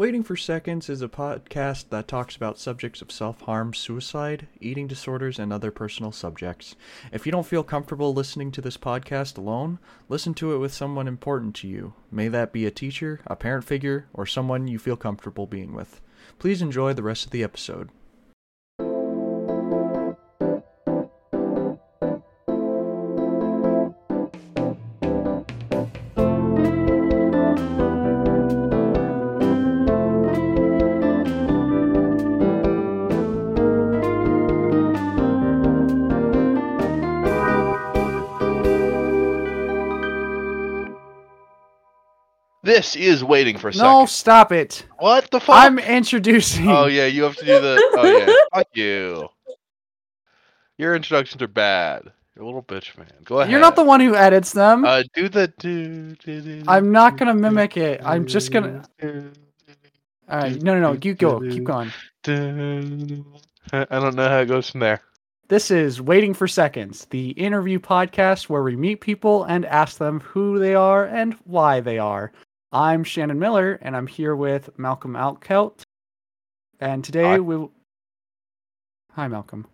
Waiting for Seconds is a podcast that talks about subjects of self harm, suicide, eating disorders, and other personal subjects. If you don't feel comfortable listening to this podcast alone, listen to it with someone important to you. May that be a teacher, a parent figure, or someone you feel comfortable being with. Please enjoy the rest of the episode. This is waiting for a second. No, stop it. What the fuck? I'm introducing. Oh yeah, you have to do the. Oh yeah, fuck you. Your introductions are bad. You're a little bitch, man. Go ahead. You're not the one who edits them. Uh, do the. Do, do, do, I'm not gonna mimic it. I'm just gonna. All right, no, no, no. You go. Keep going. I don't know how it goes from there. This is Waiting for Seconds, the interview podcast where we meet people and ask them who they are and why they are. I'm Shannon Miller, and I'm here with Malcolm Alkelt. And today Hi. we. will Hi, Malcolm.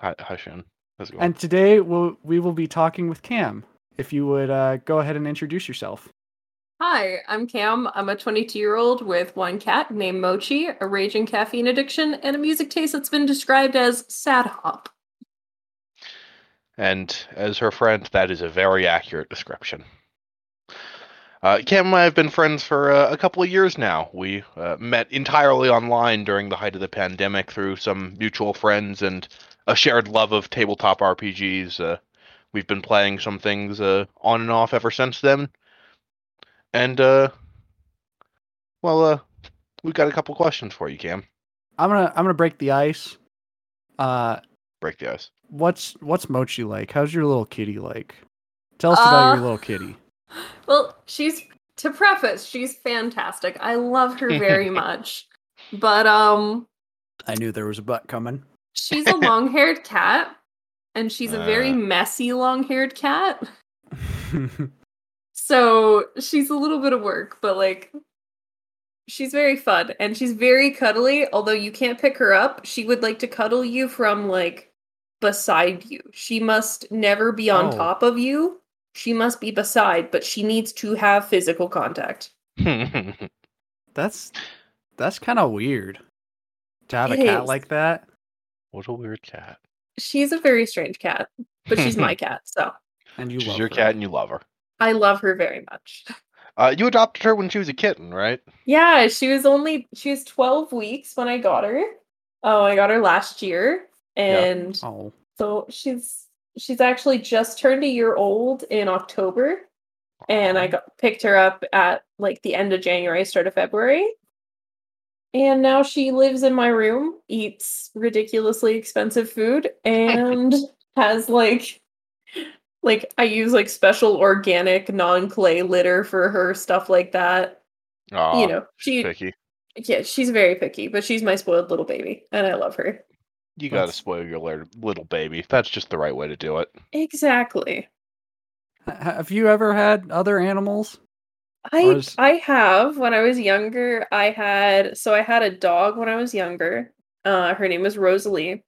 Hi, hi Shannon. How's it going? And today we'll, we will be talking with Cam. If you would uh, go ahead and introduce yourself. Hi, I'm Cam. I'm a 22 year old with one cat named Mochi, a raging caffeine addiction, and a music taste that's been described as sad hop. And as her friend, that is a very accurate description. Uh, Cam and I have been friends for uh, a couple of years now. We uh, met entirely online during the height of the pandemic through some mutual friends and a shared love of tabletop RPGs. Uh, we've been playing some things uh, on and off ever since then. And, uh, well, uh, we've got a couple questions for you, Cam. I'm gonna I'm gonna break the ice. Uh, Break the ice. what's what's Mochi like? How's your little kitty like? Tell us about your little kitty. Well, she's to preface, she's fantastic. I love her very much. But um I knew there was a butt coming. she's a long-haired cat and she's a very Uh. messy long-haired cat. So she's a little bit of work, but like she's very fun and she's very cuddly. Although you can't pick her up, she would like to cuddle you from like beside you. She must never be on Oh. top of you. She must be beside, but she needs to have physical contact. that's that's kind of weird to have a cat is. like that. what a weird cat. She's a very strange cat, but she's my cat, so And you She's love your her. cat and you love her. I love her very much. Uh, you adopted her when she was a kitten, right? Yeah, she was only she was 12 weeks when I got her. Oh, I got her last year. And Oh, so she's she's actually just turned a year old in October. And I got picked her up at like the end of January, start of February. And now she lives in my room, eats ridiculously expensive food, and has like like I use like special organic non-clay litter for her, stuff like that. Aw, you know, she picky. yeah, she's very picky, but she's my spoiled little baby, and I love her. You gotta spoil your little baby. That's just the right way to do it. Exactly. Have you ever had other animals? I Or is- I have when I was younger. I had so I had a dog when I was younger. Uh, her name was Rosalie.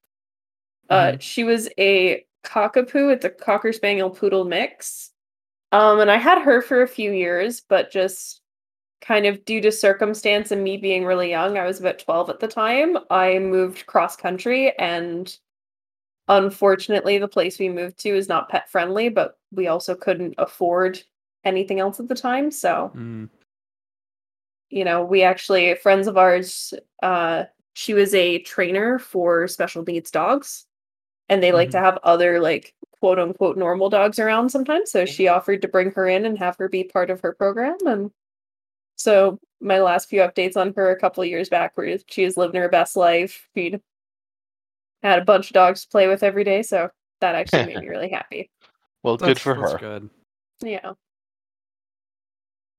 Uh, she was a cockapoo. It's a cocker spaniel poodle mix. Um, and I had her for a few years, but just kind of due to circumstance and me being really young, I was about twelve at the time. I moved cross country, and unfortunately, the place we moved to is not pet friendly. But we also couldn't afford anything else at the time, so Mm, you know, we actually friends of ours, uh, she was a trainer for special needs dogs, and they like to have other like quote unquote normal dogs around sometimes. So she offered to bring her in and have her be part of her program. And so my last few updates on her a couple of years back were she was living her best life. She'd had a bunch of dogs to play with every day, so that actually made me really happy. Well, good for that's her. Good. Yeah.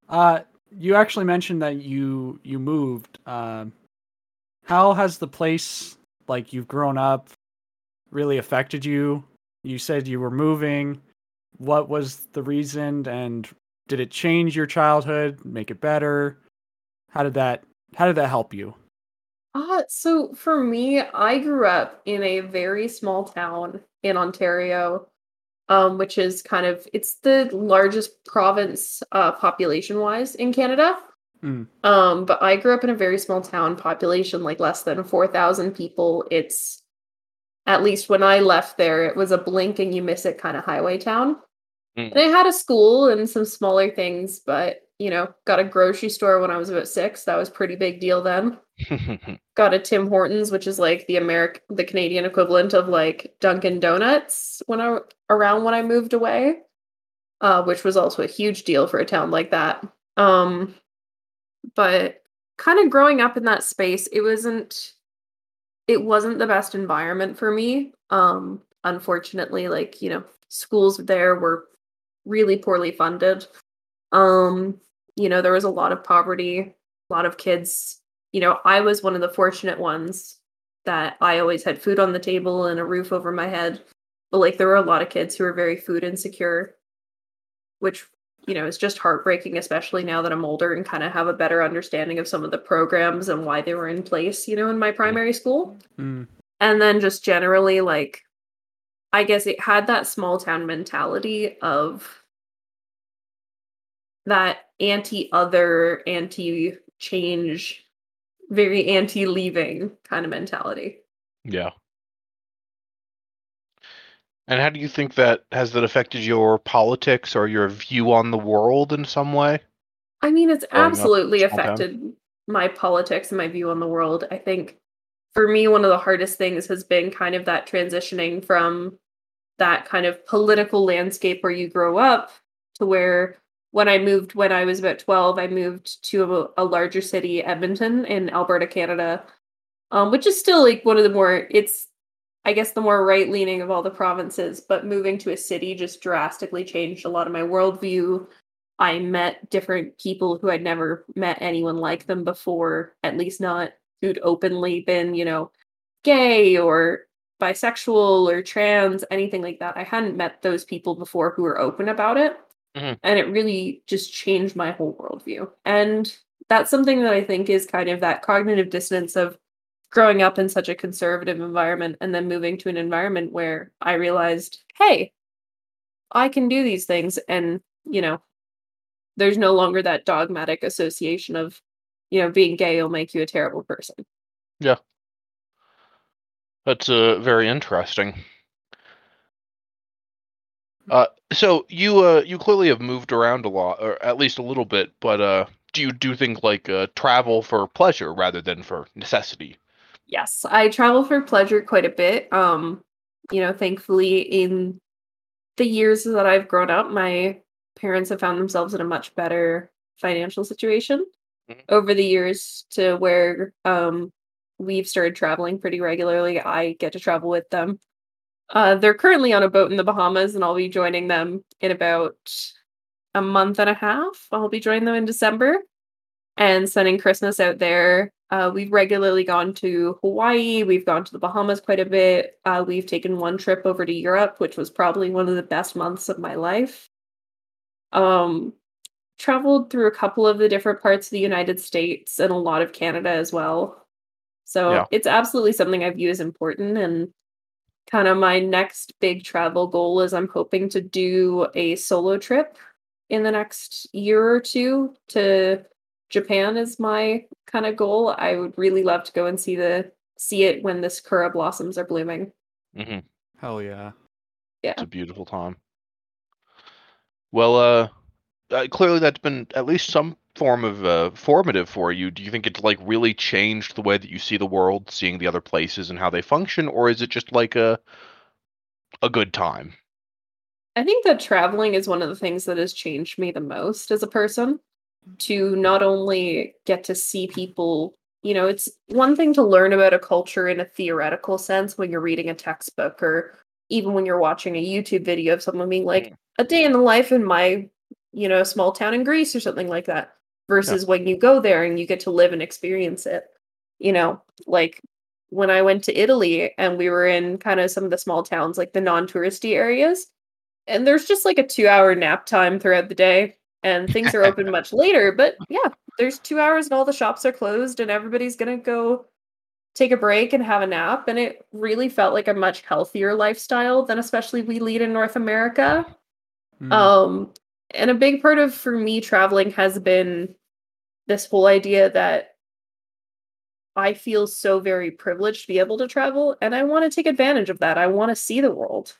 Uh, you actually mentioned that you you moved. Um, how has the place like you've grown up really affected you? You said you were moving. What was the reason, and did it change your childhood? Make it better? How did that how did that help you? Uh, so for me, I grew up in a very small town in Ontario, um, which is kind of it's the largest province uh, population wise in Canada. Mm. Um, but I grew up in a very small town, population like less than four thousand people. It's at least when I left there, it was a blink and you miss it kind of highway town. Mm. And I had a school and some smaller things, but you know, got a grocery store when I was about six. That was pretty big deal then. got a Tim Hortons, which is like the American, the Canadian equivalent of like Dunkin' Donuts when I around when I moved away, uh, which was also a huge deal for a town like that. Um, but kind of growing up in that space, it wasn't, it wasn't the best environment for me. Um, unfortunately, like you know, schools there were really poorly funded. Um, you know, there was a lot of poverty, a lot of kids. You know, I was one of the fortunate ones that I always had food on the table and a roof over my head. But like there were a lot of kids who were very food insecure, which, you know, is just heartbreaking, especially now that I'm older and kind of have a better understanding of some of the programs and why they were in place, you know, in my primary school. Mm. And then just generally, like, I guess it had that small town mentality of that anti other, anti change, very anti leaving kind of mentality. yeah. And how do you think that has that affected your politics or your view on the world in some way? I mean, it's Growing absolutely town. affected my politics and my view on the world. I think for me, one of the hardest things has been kind of that transitioning from that kind of political landscape where you grow up to where when I moved when I was about 12, I moved to a, a larger city, Edmonton in Alberta, Canada, um, which is still like one of the more, it's, I guess, the more right leaning of all the provinces. But moving to a city just drastically changed a lot of my worldview. I met different people who I'd never met anyone like them before, at least not who'd openly been, you know, gay or bisexual or trans, anything like that. I hadn't met those people before who were open about it. Mhm. And it really just changed my whole worldview. And that's something that I think is kind of that cognitive dissonance of growing up in such a conservative environment and then moving to an environment where I realized, hey, I can do these things. And, you know, there's no longer that dogmatic association of, you know, being gay will make you a terrible person. Yeah. That's uh, very interesting. Uh, so you uh, you clearly have moved around a lot, or at least a little bit. But uh, do you do things like uh, travel for pleasure rather than for necessity? Yes, I travel for pleasure quite a bit. Um, you know, thankfully in the years that I've grown up, my parents have found themselves in a much better financial situation Mhm. over the years to where um we've started traveling pretty regularly. I get to travel with them. Uh, they're currently on a boat in the Bahamas, and I'll be joining them in about a month and a half. I'll be joining them in December and spending Christmas out there. Uh, we've regularly gone to Hawaii. We've gone to the Bahamas quite a bit. Uh, we've taken one trip over to Europe, which was probably one of the best months of my life. Um, traveled through a couple of the different parts of the United States and a lot of Canada as well. So Yeah. it's absolutely something I view as important. And kind of my next big travel goal is I'm hoping to do a solo trip in the next year or two to Japan is my kind of goal. I would really love to go and see the see it when the sakura blossoms are blooming. Mm-hmm. Hell yeah! yeah. It's a beautiful time. Well, uh, uh, clearly that's been at least some form of uh, formative for you. Do you think it's like really changed the way that you see the world, seeing the other places and how they function, or is it just like a a good time? I think that traveling is one of the things that has changed me the most as a person to not only get to see people, you know, it's one thing to learn about a culture in a theoretical sense when you're reading a textbook or even when you're watching a YouTube video of someone being like, a day in the life in my, you know, a small town in Greece or something like that, versus when you go there and you get to live and experience it. You know, like when I went to Italy and we were in kind of some of the small towns, like the non touristy areas, and there's just like a two hour nap time throughout the day. and things are open much later. But yeah, there's two hours and all the shops are closed and everybody's gonna go take a break and have a nap. And it really felt like a much healthier lifestyle than especially we lead in North America. Mm. Um, and a big part of for me traveling has been this whole idea that I feel so very privileged to be able to travel, and I want to take advantage of that. I want to see the world.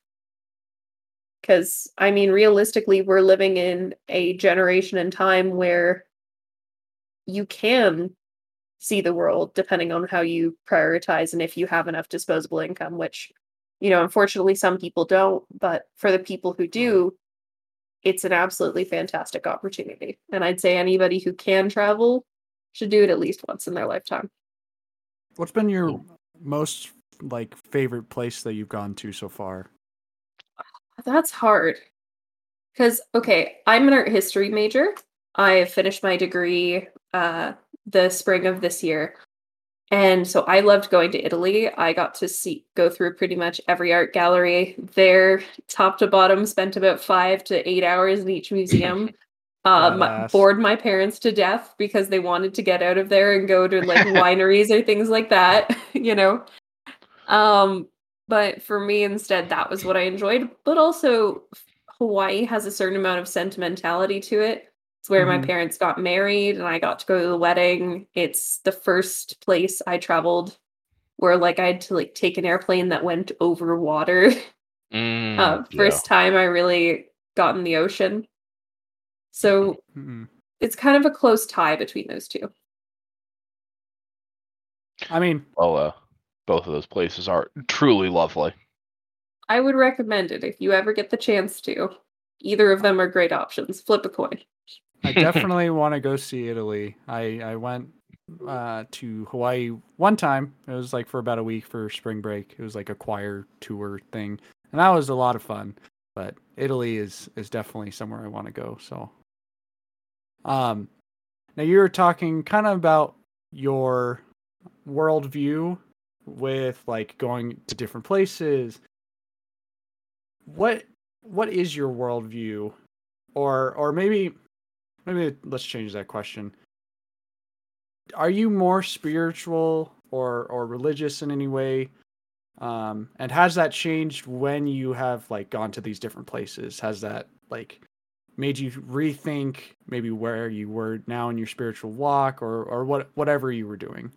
Because, I mean, realistically, we're living in a generation and time where you can see the world depending on how you prioritize and if you have enough disposable income, which, you know, unfortunately, some people don't. But for the people who do, it's an absolutely fantastic opportunity. And I'd say anybody who can travel should do it at least once in their lifetime. What's been your most like favorite place that you've gone to so far? That's hard. Because, okay, I'm an art history major. I finished my degree uh, the spring of this year. And so I loved going to Italy. I got to see go through pretty much every art gallery there, top to bottom, spent about five to eight hours in each museum. Um, bored my parents to death because they wanted to get out of there and go to like wineries or things like that, you know. Um, but for me instead, that was what I enjoyed. But also, Hawaii has a certain amount of sentimentality to it. It's where my Mhm. parents got married and I got to go to the wedding. It's the first place I traveled where like I had to like take an airplane that went over water. Mm, uh, yeah. first time I really got in the ocean. So Mm-mm. it's kind of a close tie between those two. I mean, Well, uh, both of those places are truly lovely. I would recommend it if you ever get the chance to. Either of them are great options. Flip a coin. I definitely want to go see Italy. I I went uh, to Hawaii one time. It was like for about a week for spring break. It was like a choir tour thing, and that was a lot of fun. But Italy is is definitely somewhere I want to go. So, um, now you were talking kind of about your worldview with like going to different places. What what is your worldview, or or maybe maybe let's change that question. Are you more spiritual or or religious in any way? Um, and has that changed when you have like gone to these different places? Has that like made you rethink maybe where you were now in your spiritual walk or or what whatever you were doing?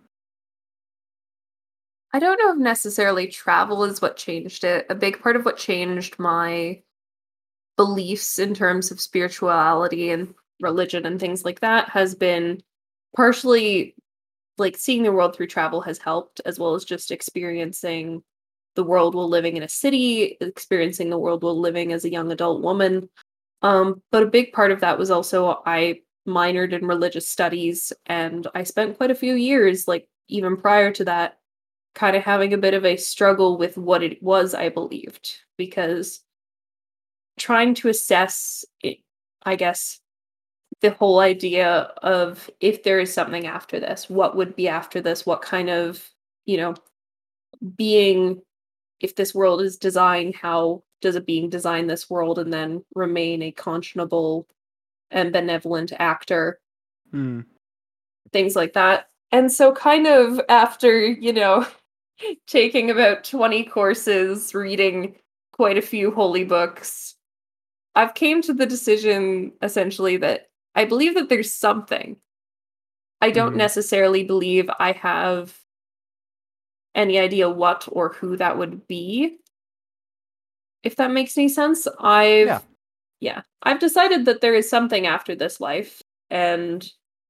I don't know if necessarily travel is what changed it. A big part of what changed my beliefs in terms of spirituality and religion and things like that has been partially like seeing the world through travel has helped, as well as just experiencing the world while living in a city, experiencing the world while living as a young adult woman. Um, but a big part of that was also I minored in religious studies and I spent quite a few years, like even prior to that, kind of having a bit of a struggle with what it was I believed because trying to assess it, I guess, the whole idea of if there is something after this, what would be after this, what kind of, you know, being, if this world is designed, how does a being design this world and then remain a conscionable and benevolent actor? Hmm. things like that. And so, kind of after, you know, taking about 20 courses, reading quite a few holy books, I've came to the decision essentially that I believe that there's something. I don't Mhm. necessarily believe I have any idea what or who that would be. If that makes any sense, I've Yeah. yeah, I've decided that there is something after this life and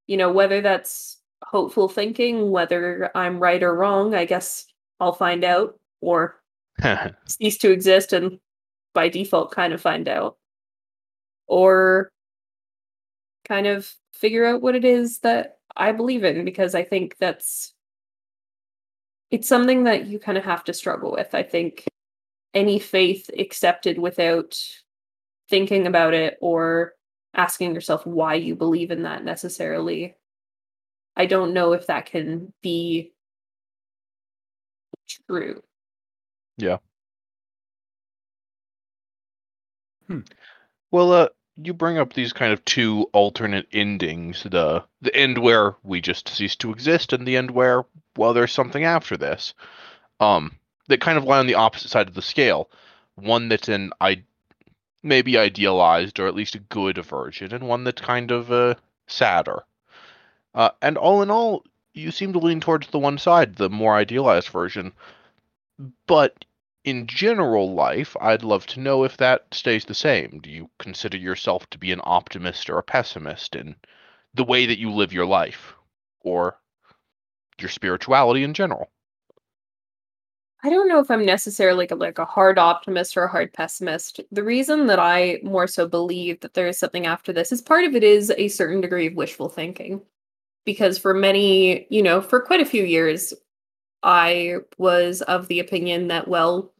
you know whether that's hopeful thinking, whether I'm right or wrong, I guess I'll find out or cease to exist and by default kind of find out or kind of figure out what it is that I believe in because I think that's it's something that you kind of have to struggle with. I think any faith accepted without thinking about it or asking yourself why you believe in that necessarily I don't know if that can be true. Yeah. Hmm. Well, uh, you bring up these kind of two alternate endings the the end where we just cease to exist and the end where well there's something after this um that kind of lie on the opposite side of the scale. One that's an i maybe idealized or at least a good version and one that's kind of uh, sadder. Uh, and all in all you seem to lean towards the one side the more idealized version. But in general life, I'd love to know if that stays the same. Do you consider yourself to be an optimist or a pessimist in the way that you live your life or your spirituality in general? I don't know if I'm necessarily like a, hard optimist or a hard pessimist. The reason that I more so believe that there is something after this is part of it is a certain degree of wishful thinking. Because for many, you know, for quite a few years, I was of the opinion that, well,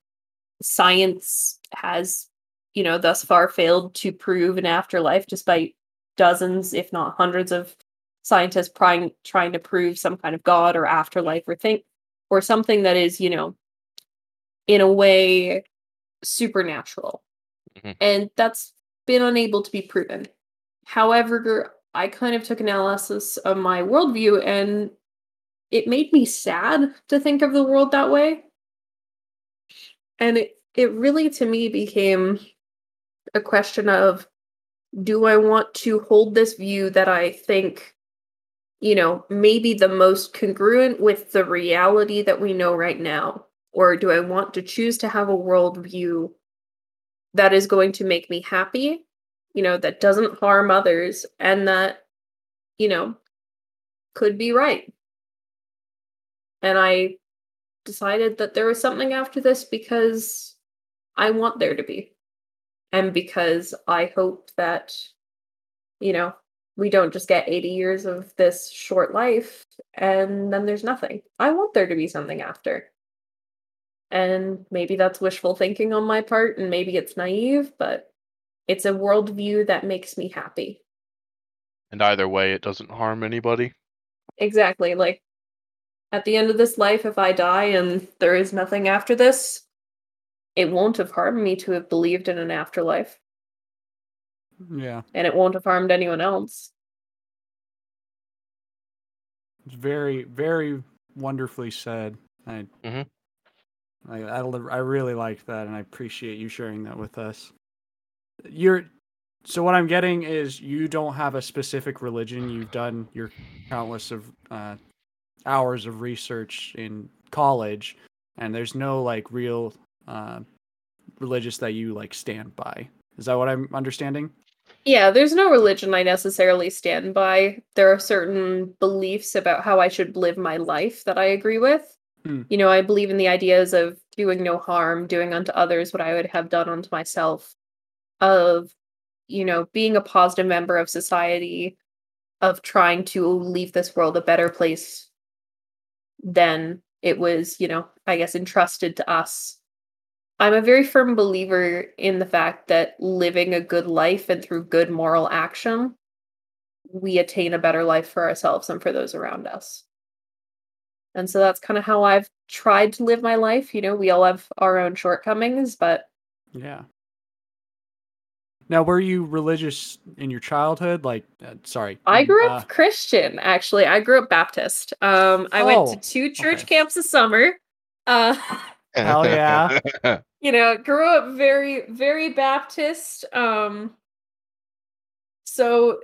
science has, you know, thus far failed to prove an afterlife, despite dozens, if not hundreds, of scientists trying trying to prove some kind of god or afterlife or think or something that is, you know, in a way supernatural. Mm-hmm. And that's been unable to be proven. However, I kind of took analysis of my worldview and it made me sad to think of the world that way and it, it really to me became a question of do I want to hold this view that I think, you know, maybe the most congruent with the reality that we know right now? Or do I want to choose to have a worldview that is going to make me happy, you know, that doesn't harm others and that, you know, could be right? And I decided that there was something after this because I want there to be. And because I hope that, you know, we don't just get 80 years of this short life and then there's nothing. I want there to be something after. And maybe that's wishful thinking on my part, and maybe it's naive, but it's a worldview that makes me happy. And either way, it doesn't harm anybody. Exactly. Like, at the end of this life, if I die and there is nothing after this, it won't have harmed me to have believed in an afterlife. Yeah. And it won't have harmed anyone else. It's very, very wonderfully said. I, mm-hmm. I, I, I really like that, and I appreciate you sharing that with us. You're so what I'm getting is you don't have a specific religion. You've done your countless of uh, hours of research in college, and there's no like real uh, religious that you like stand by. Is that what I'm understanding? Yeah, there's no religion I necessarily stand by. There are certain beliefs about how I should live my life that I agree with. Hmm. You know, I believe in the ideas of doing no harm, doing unto others what I would have done unto myself, of, you know, being a positive member of society, of trying to leave this world a better place then it was, you know, I guess entrusted to us. I'm a very firm believer in the fact that living a good life and through good moral action, we attain a better life for ourselves and for those around us. And so that's kind of how I've tried to live my life. You know, we all have our own shortcomings, but yeah. Now, were you religious in your childhood? Like, uh, sorry, I grew up uh, Christian. Actually, I grew up Baptist. Um, I oh, went to two church okay. camps a summer. Uh, Hell yeah! you know, grew up very, very Baptist. Um, so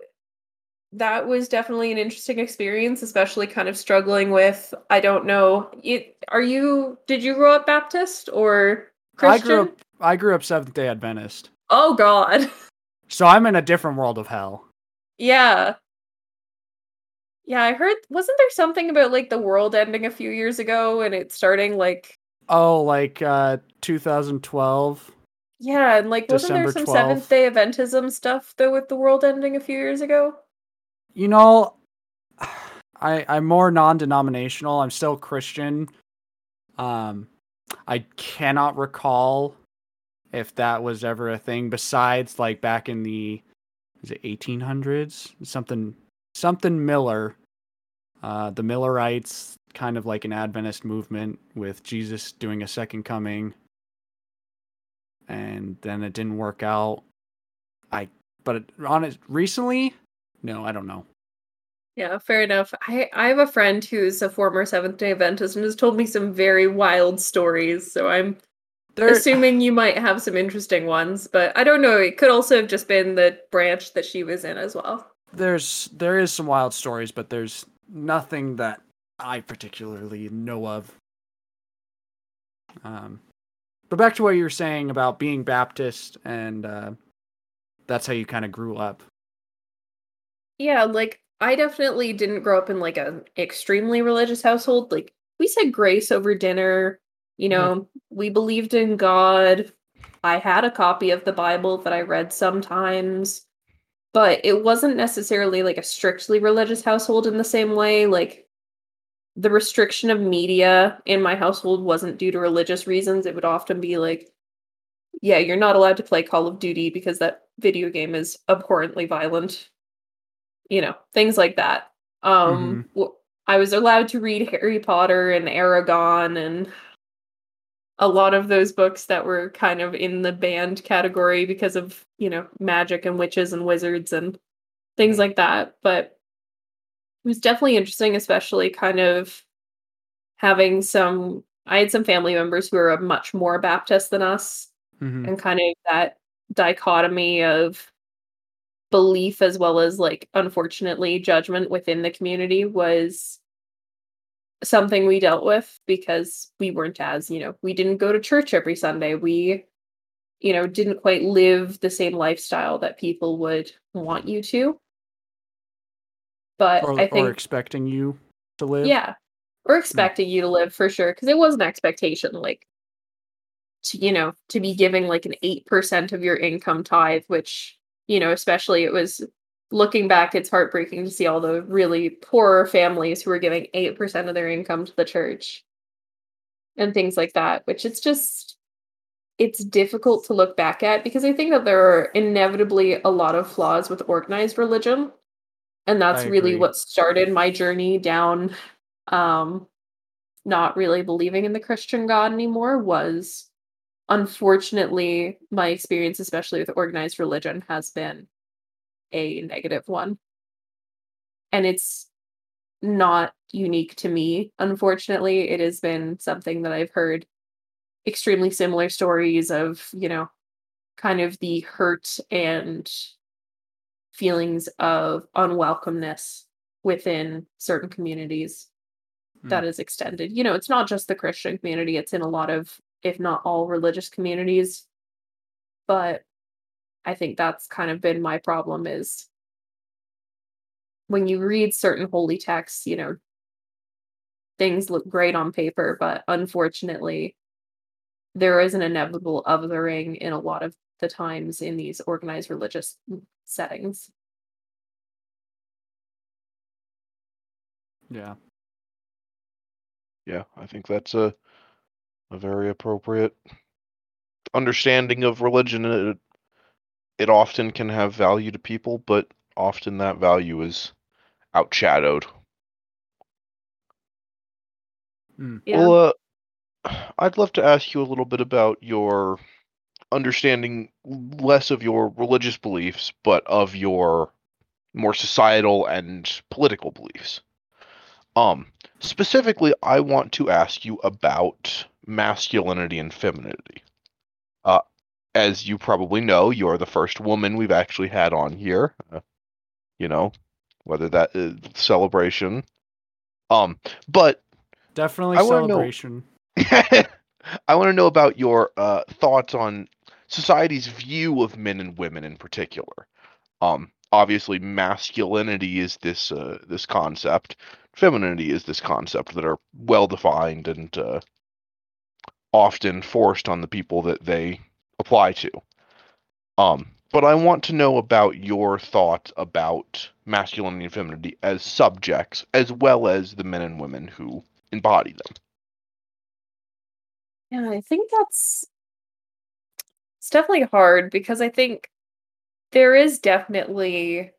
that was definitely an interesting experience, especially kind of struggling with. I don't know. It, are you? Did you grow up Baptist or Christian? I grew up. I grew up Seventh Day Adventist. Oh god. So I'm in a different world of hell. Yeah. Yeah, I heard wasn't there something about like the world ending a few years ago and it starting like Oh, like uh 2012. Yeah, and like December wasn't there some 12th. Seventh Day Adventism stuff though with the world ending a few years ago? You know, I I'm more non-denominational. I'm still Christian. Um, I cannot recall if that was ever a thing besides like back in the is it 1800s something something Miller uh the Millerites kind of like an Adventist movement with Jesus doing a second coming and then it didn't work out I but on it recently, no, I don't know. Yeah, fair enough. I I have a friend who's a former Seventh Day Adventist and has told me some very wild stories. So I'm There, assuming you might have some interesting ones, but I don't know. It could also have just been the branch that she was in as well. there's there is some wild stories, but there's nothing that I particularly know of. Um, but back to what you were saying about being Baptist, and uh, that's how you kind of grew up. Yeah, like I definitely didn't grow up in like an extremely religious household. Like we said grace over dinner, you know, we believed in God. I had a copy of the Bible that I read sometimes, but it wasn't necessarily like a strictly religious household in the same way. Like the restriction of media in my household wasn't due to religious reasons. It would often be like, yeah, you're not allowed to play Call of Duty because that video game is abhorrently violent you know things like that um w- i was allowed to read harry potter and eragon and a lot of those books that were kind of in the banned category because of you know magic and witches and wizards and things like that but it was definitely interesting especially kind of having some i had some family members who are much more baptist than us Mhm. and kind of that dichotomy of belief as well as like unfortunately judgment within the community was something we dealt with because we weren't as you know we didn't go to church every sunday we you know didn't quite live the same lifestyle that people would want you to but Or, i think or expecting you to live. yeah. Or mm. expecting you to live for sure. Because it was an expectation, like to, you know, to be giving like an eight percent of your income tithe, which, you know, especially it was looking back, it's heartbreaking to see all the really poor families who were giving eight percent of their income to the church and things like that, which it's just it's difficult to look back at because I think that there are inevitably a lot of flaws with organized religion. And that's really what started my journey down um not really believing in the Christian God anymore was unfortunately my experience especially with organized religion has been a negative one. And it's not unique to me unfortunately. It has been something that I've heard extremely similar stories of, you know, kind of the hurt and feelings of unwelcomeness within certain communities hmm. that is extended. You know, it's not just the Christian community, it's in a lot of, if not all, religious communities. But I think that's kind of been my problem is when you read certain holy texts, you know, things look great on paper, but unfortunately, there is an inevitable othering in a lot of the times in these organized religious settings. Yeah. Yeah, I think that's a a very appropriate understanding of religion. Uh, It, it often can have value to people, but often that value is outshadowed. Yeah. Well, uh, I'd love to ask you a little bit about your understanding less of your religious beliefs, but of your more societal and political beliefs. Um, specifically, I want to ask you about masculinity and femininity. Uh, as you probably know, you're the first woman we've actually had on here. Uh, you know, whether that is celebration. Um, but Definitely I wanna know- celebration. I want to know about your uh, thoughts on society's view of men and women in particular. Um, obviously, masculinity is this uh, this concept. Femininity is this concept that are well defined and uh, often forced on the people that they apply to. Um, but I want to know about your thoughts about masculinity and femininity as subjects, as well as the men and women who embody them. Yeah, I think that's it's definitely hard because I think there is definitely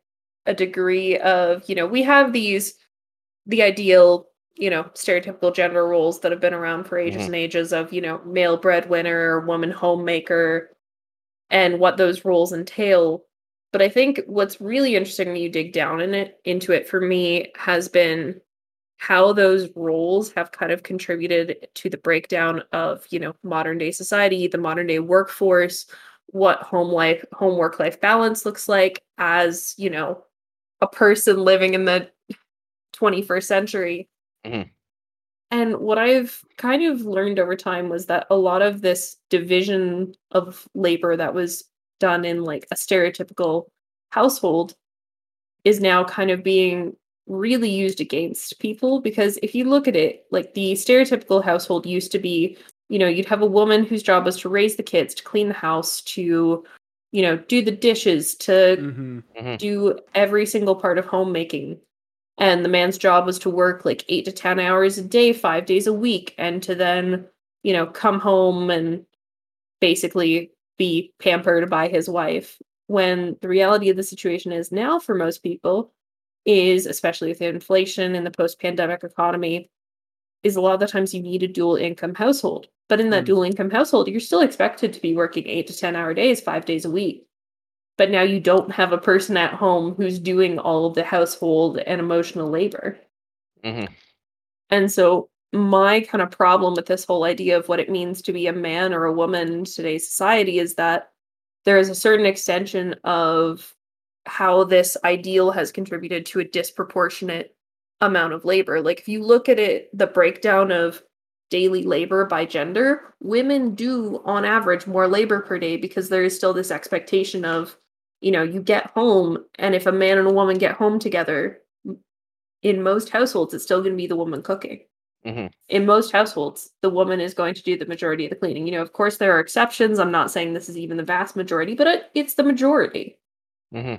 a degree of, you know, we have these the ideal, you know, stereotypical gender roles that have been around for ages Mhm. and ages of, you know, male breadwinner, woman homemaker, and what those roles entail. But I think what's really interesting when you dig down in it into it for me has been how those roles have kind of contributed to the breakdown of, you know, modern day society, the modern day workforce, what home life, home work life balance looks like as, you know, a person living in the 21st century. Mhm. And what I've kind of learned over time was that a lot of this division of labor that was done in like a stereotypical household is now kind of being really used against people because if you look at it like the stereotypical household used to be you know you'd have a woman whose job was to raise the kids to clean the house to you know do the dishes to hmm do every single part of homemaking. And the man's job was to work like eight to 10 hours a day, five days a week, and to then, you know, come home and basically be pampered by his wife. When the reality of the situation is now for most people, is especially with inflation in the post pandemic economy, is a lot of the times you need a dual income household. But in that Mm. dual income household, you're still expected to be working eight to 10 hour days, five days a week but now you don't have a person at home who's doing all of the household and emotional labor. hmm And so my kind of problem with this whole idea of what it means to be a man or a woman in today's society is that there is a certain extension of how this ideal has contributed to a disproportionate amount of labor. Like if you look at it, the breakdown of daily labor by gender, women do on average more labor per day because there is still this expectation of, you know, you get home and if a man and a woman get home together, in most households, it's still going to be the woman cooking. Mhm. In most households, the woman is going to do the majority of the cleaning. You know, of course, there are exceptions. I'm not saying this is even the vast majority, but it, it's the majority. hmm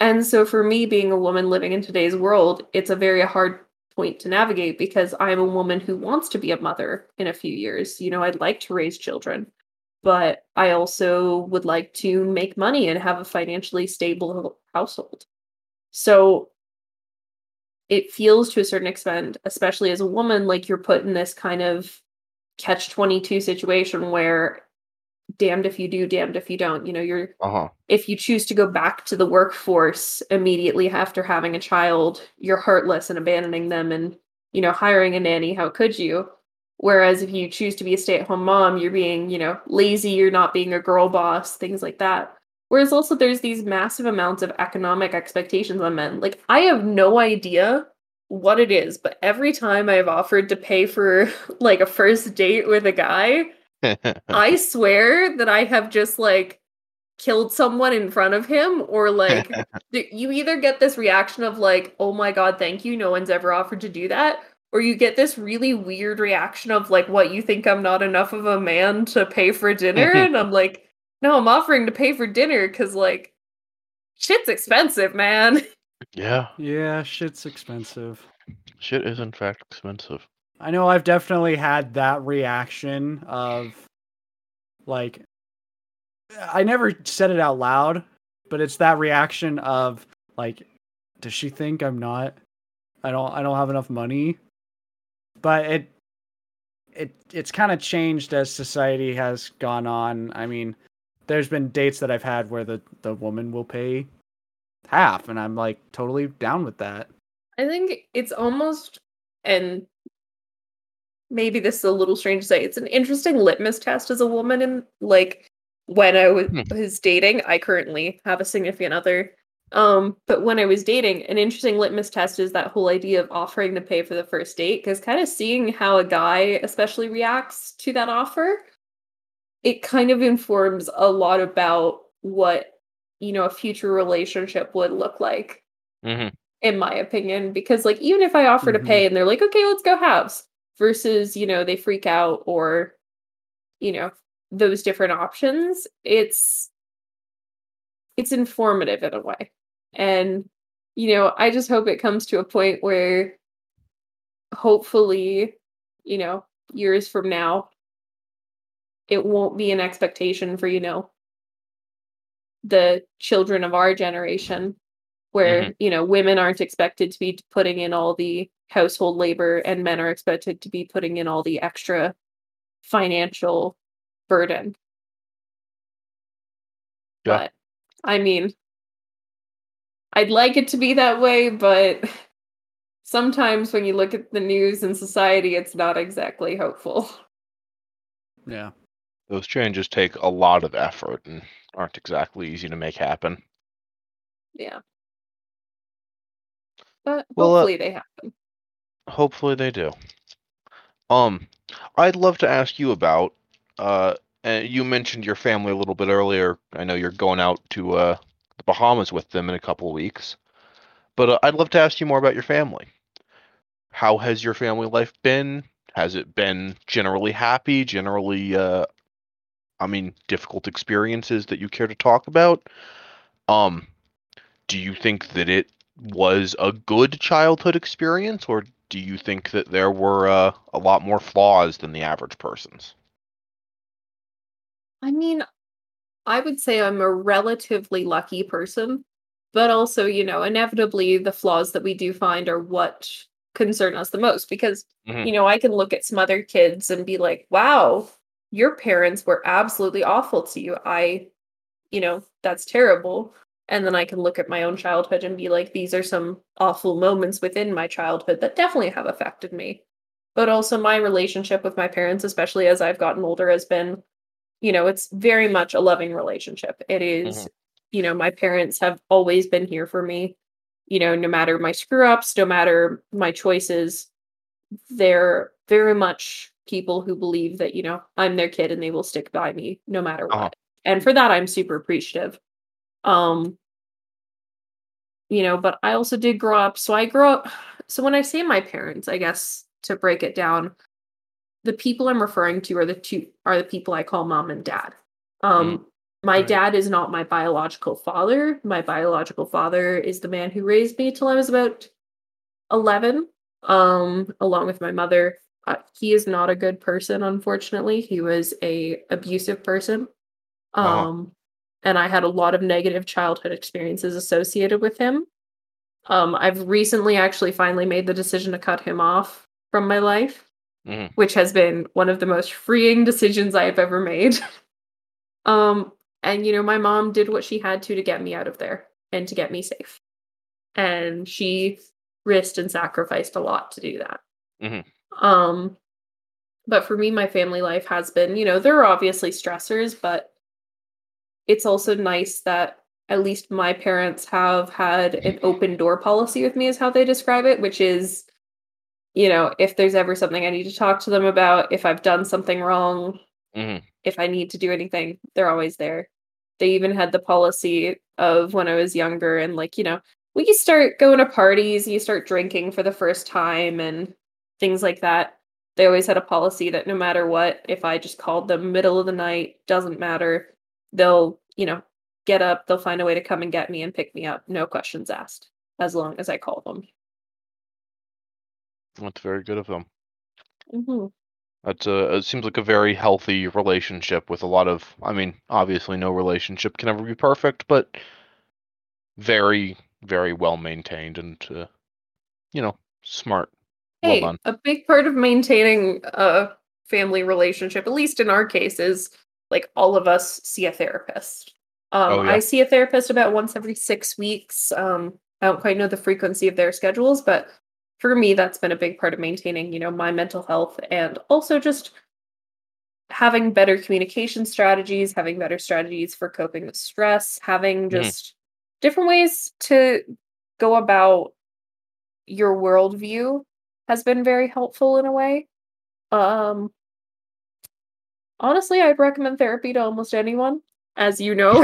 And so, for me, being a woman living in today's world, it's a very hard point to navigate because I'm a woman who wants to be a mother in a few years. You know, I'd like to raise children, but I also would like to make money and have a financially stable household. So, it feels to a certain extent, especially as a woman, like you're put in this kind of catch 22 situation where damned if you do, damned if you don't. You know, you're Uh huh. if you choose to go back to the workforce immediately after having a child, you're heartless and abandoning them and, you know, hiring a nanny. How could you? Whereas if you choose to be a stay at home mom, you're being, you know, lazy, you're not being a girl boss, things like that. Whereas also there's these massive amounts of economic expectations on men. Like, I have no idea what it is, but every time I've offered to pay for like a first date with a guy, I swear that I have just like killed someone in front of him or like you either get this reaction of like oh my god thank you no one's ever offered to do that or you get this really weird reaction of like what you think I'm not enough of a man to pay for dinner and I'm like no I'm offering to pay for dinner cuz like shit's expensive man yeah, Yeah, shit's expensive. shit is in fact expensive. I know I've definitely had that reaction of like I never said it out loud, but it's that reaction of like does she think I'm not I don't I don't have enough money? But it it it's kind of changed as society has gone on. I mean, there's been dates that I've had where the the woman will pay half and I'm like totally down with that. I think it's almost and maybe this is a little strange to say. It's an interesting litmus test as a woman and like when I was, Hmm. was dating, I currently have a significant other. Um, but when I was dating, an interesting litmus test is that whole idea of offering to pay for the first date, because kind of seeing how a guy especially reacts to that offer, it kind of informs a lot about what you know a future relationship would look like hmm in my opinion because like even if i offer to Mhm. pay and they're like okay let's go halves versus you know they freak out or you know those different options it's it's informative in a way and you know i just hope it comes to a point where hopefully you know years from now it won't be an expectation for you know the children of our generation where mm-hmm. you know women aren't expected to be putting in all the household labor and men are expected to be putting in all the extra financial burden Yeah. but i mean I'd like it to be that way, but sometimes when you look at the news and society, it's not exactly hopeful. Yeah. Those changes take a lot of effort and aren't exactly easy to make happen. Yeah. But Well, uh, hopefully they happen. Hopefully they do. Um, I'd love to ask you about. Uh, uh, you mentioned your family a little bit earlier. I know you're going out to uh, the Bahamas with them in a couple of weeks, but uh, I'd love to ask you more about your family. How has your family life been? Has it been generally happy? Generally, uh, I mean, difficult experiences that you care to talk about? Um, do you think that it was a good childhood experience, or do you think that there were uh, a lot more flaws than the average person's? I mean, I would say I'm a relatively lucky person, but also, you know, inevitably the flaws that we do find are what concern us the most because, Mhm. you know, I can look at some other kids and be like, wow, your parents were absolutely awful to you. I, you know, that's terrible. And then I can look at my own childhood and be like, these are some awful moments within my childhood that definitely have affected me. But also, my relationship with my parents, especially as I've gotten older, has been you know, it's very much a loving relationship. It is, you know, my parents have always been here for me, you know, no matter my screw ups, no matter my choices. They're very much people who believe that, you know, I'm their kid and they will stick by me no matter what. Uh-huh. And for that, I'm super appreciative. Um, you know, but I also did grow up. So I grew up. So when I say my parents, I guess to break it down, the people I'm referring to are the two are the people I call mom and dad. Um my Right. dad is not my biological father. My biological father is the man who raised me till I was about 11 um along with my mother. Uh, he is not a good person unfortunately. He was a abusive person. Uh-huh. Um and I had a lot of negative childhood experiences associated with him. Um I've recently actually finally made the decision to cut him off from my life Mhm. which has been one of the most freeing decisions I've ever made. um, and you know, my mom did what she had to to get me out of there and to get me safe. And she risked and sacrificed a lot to do that. Mhm. Um, but for me, my family life has been, you know, there are obviously stressors, but it's also nice that at least my parents have had an open door policy with me, is how they describe it, which is you know, if there's ever something I need to talk to them about, if I've done something wrong, Mhm. if I need to do anything, they're always there. They even had the policy of when I was younger and like, you know, we you start going to parties, you start drinking for the first time and things like that. They always had a policy that no matter what, if I just called them middle of the night, doesn't matter, they'll, you know, get up, they'll find a way to come and get me and pick me up, no questions asked, as long as I call them. That's very good of them. hmm That's a. It seems like a very healthy relationship with a lot of. I mean, obviously, no relationship can ever be perfect, but very, very well maintained and, uh, you know, smart. Hey, done. a big part of maintaining a family relationship, at least in our case, is like all of us see a therapist. Um, Oh, yeah. I see a therapist about once every six weeks. Um, I don't quite know the frequency of their schedules, but for me, that's been a big part of maintaining, you know, my mental health and also just having better communication strategies, having better strategies for coping with stress, having Mhm. just different ways to go about your worldview has been very helpful in a way. Um honestly, I'd recommend therapy to almost anyone, as you know.